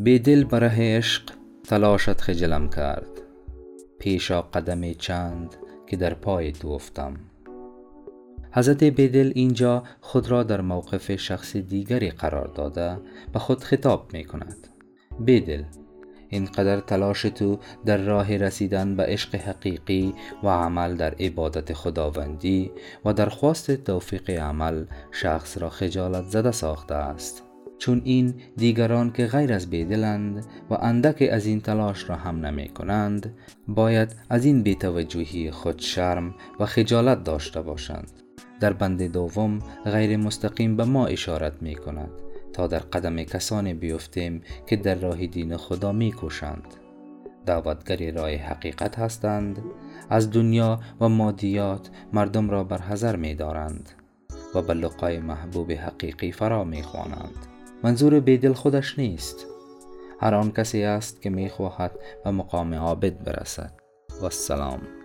بیدل بره عشق تلاشت خجلم کرد. پیشا قدم چند که در پای تو افتم. حضرت بیدل اینجا خود را در موقف شخص دیگری قرار داده به خود خطاب می کند. بیدل اینقدر تلاش تو در راه رسیدن به عشق حقیقی و عمل در عبادت خداوندی و در خواست توفیق عمل شخص را خجالت زده ساخته است. چون این دیگران که غیر از بیدلند و اندک از این تلاش را هم نمی کنند باید از این بیتوجهی خود شرم و خجالت داشته باشند. در بند دوم غیر مستقیم به ما اشارت می کند تا در قدم کسانی بیفتیم که در راه دین خدا می کوشند. دعوتگری راه حقیقت هستند. از دنیا و مادیات مردم را بر حذر می دارند و به لقای محبوب حقیقی فرا می خوانند. منظور بیدل خودش نیست. هر آن کسی است که می خواهد به مقام عابد برسد. و السلام.